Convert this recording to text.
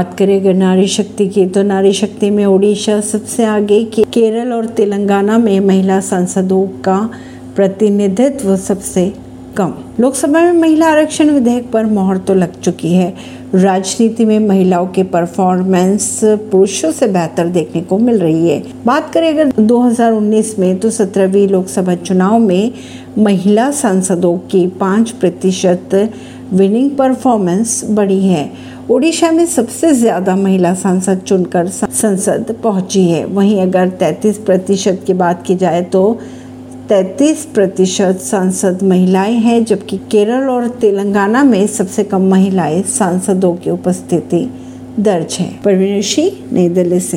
बात करें अगर नारी शक्ति की तो नारी शक्ति में ओडिशा सबसे आगे के केरल और तेलंगाना में महिला सांसदों का प्रतिनिधित्व सबसे कम। लोकसभा में महिला आरक्षण विधेयक पर मोहर तो लग चुकी है। राजनीति में महिलाओं के परफॉर्मेंस पुरुषों से बेहतर देखने को मिल रही है। बात करें अगर 2019 में तो सत्रहवीं लोकसभा चुनाव में महिला सांसदों की पाँच प्रतिशत विनिंग परफॉर्मेंस बढ़ी है। ओडिशा में सबसे ज़्यादा महिला सांसद चुनकर संसद पहुँची है। वहीं अगर 33 प्रतिशत की बात की जाए तो 33 प्रतिशत सांसद महिलाएँ हैं, जबकि केरल और तेलंगाना में सबसे कम महिलाएँ सांसदों की उपस्थिति दर्ज है। परवीन ऋषि, नई दिल्ली से।